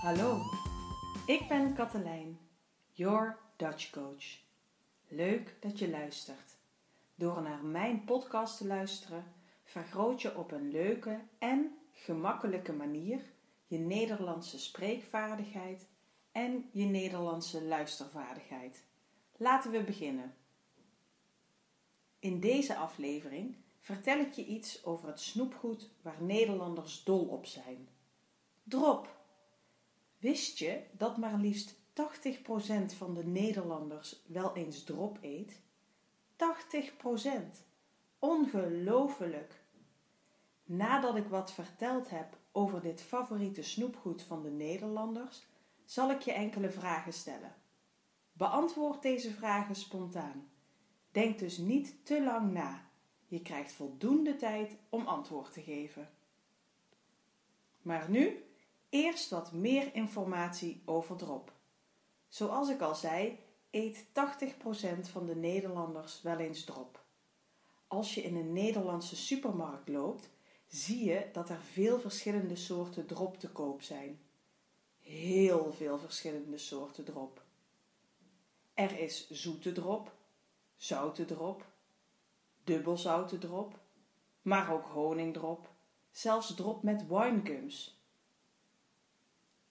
Hallo, ik ben Katelijn, your Dutch coach. Leuk dat je luistert. Door naar mijn podcast te luisteren, vergroot je op een leuke en gemakkelijke manier je Nederlandse spreekvaardigheid en je Nederlandse luistervaardigheid. Laten we beginnen. In deze aflevering vertel ik je iets over het snoepgoed waar Nederlanders dol op zijn. Drop. Wist je dat maar liefst 80% van de Nederlanders wel eens drop eet? 80%. Ongelooflijk. Nadat ik wat verteld heb over dit favoriete snoepgoed van de Nederlanders, zal ik je enkele vragen stellen. Beantwoord deze vragen spontaan. Denk dus niet te lang na. Je krijgt voldoende tijd om antwoord te geven. Maar nu eerst wat meer informatie over drop. Zoals ik al zei, eet 80% van de Nederlanders wel eens drop. Als je in een Nederlandse supermarkt loopt, zie je dat er veel verschillende soorten drop te koop zijn. Heel veel verschillende soorten drop. Er is zoete drop, zoute drop, dubbelzoute drop, maar ook honingdrop, zelfs drop met winegums.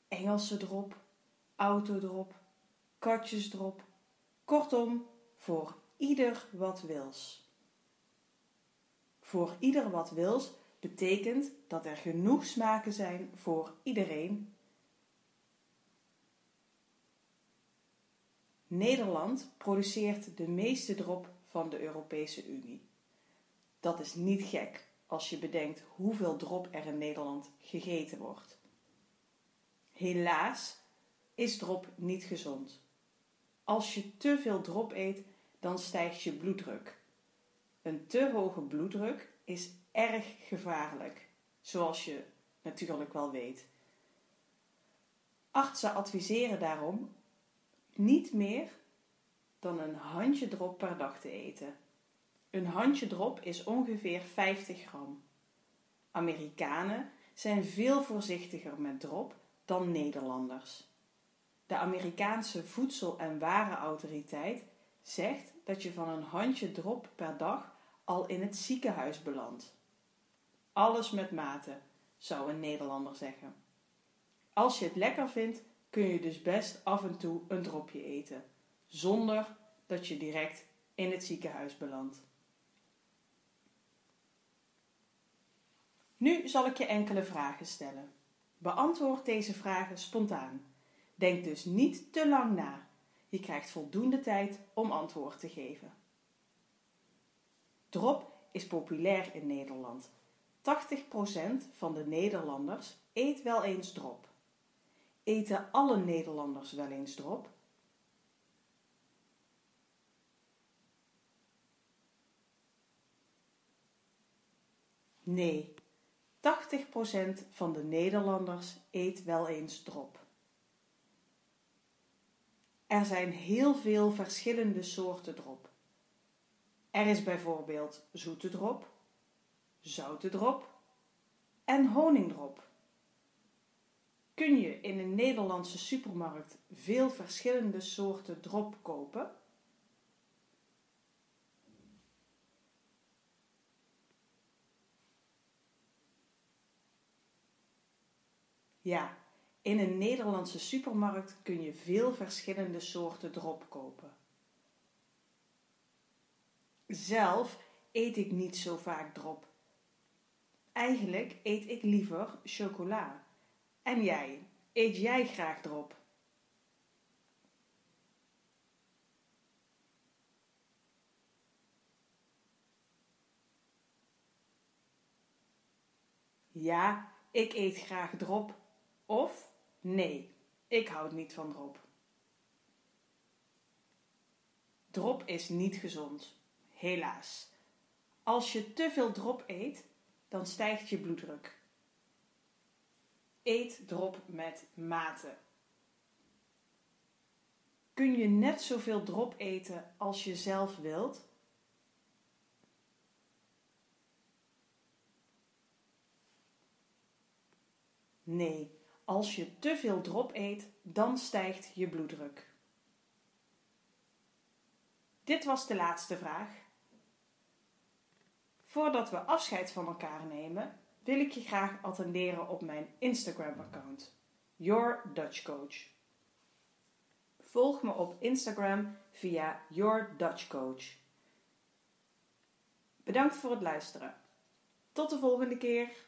Engelse drop, autodrop, katjesdrop, kortom, voor ieder wat wils. Voor ieder wat wils betekent dat er genoeg smaken zijn voor iedereen. Nederland produceert de meeste drop van de Europese Unie. Dat is niet gek als je bedenkt hoeveel drop er in Nederland gegeten wordt. Helaas is drop niet gezond. Als je te veel drop eet, dan stijgt je bloeddruk. Een te hoge bloeddruk is erg gevaarlijk, zoals je natuurlijk wel weet. Artsen adviseren daarom niet meer dan een handje drop per dag te eten. Een handje drop is ongeveer 50 gram. Amerikanen zijn veel voorzichtiger met drop dan Nederlanders. De Amerikaanse Voedsel- en Warenautoriteit zegt dat je van een handje drop per dag al in het ziekenhuis belandt. Alles met mate, zou een Nederlander zeggen. Als je het lekker vindt, kun je dus best af en toe een dropje eten, zonder dat je direct in het ziekenhuis belandt. Nu zal ik je enkele vragen stellen. Beantwoord deze vragen spontaan. Denk dus niet te lang na. Je krijgt voldoende tijd om antwoord te geven. Drop is populair in Nederland. 80% van de Nederlanders eet wel eens drop. Eten alle Nederlanders wel eens drop? Nee, 80% van de Nederlanders eet wel eens drop. Er zijn heel veel verschillende soorten drop. Er is bijvoorbeeld zoete drop, zoute drop en honingdrop. Kun je in een Nederlandse supermarkt veel verschillende soorten drop kopen? Ja, in een Nederlandse supermarkt kun je veel verschillende soorten drop kopen. Zelf eet ik niet zo vaak drop. Eigenlijk eet ik liever chocola. En jij, eet jij graag drop? Ja, ik eet graag drop. Of nee, ik houd niet van drop. Drop is niet gezond, helaas. Als je te veel drop eet, dan stijgt je bloeddruk. Eet drop met mate. Kun je net zoveel drop eten als je zelf wilt? Nee, Als je te veel drop eet, dan stijgt je bloeddruk. Dit was de laatste vraag. Voordat we afscheid van elkaar nemen, wil ik je graag attenderen op mijn Instagram-account, Your Dutch Coach. Volg me op Instagram via Your Dutch Coach. Bedankt voor het luisteren. Tot de volgende keer.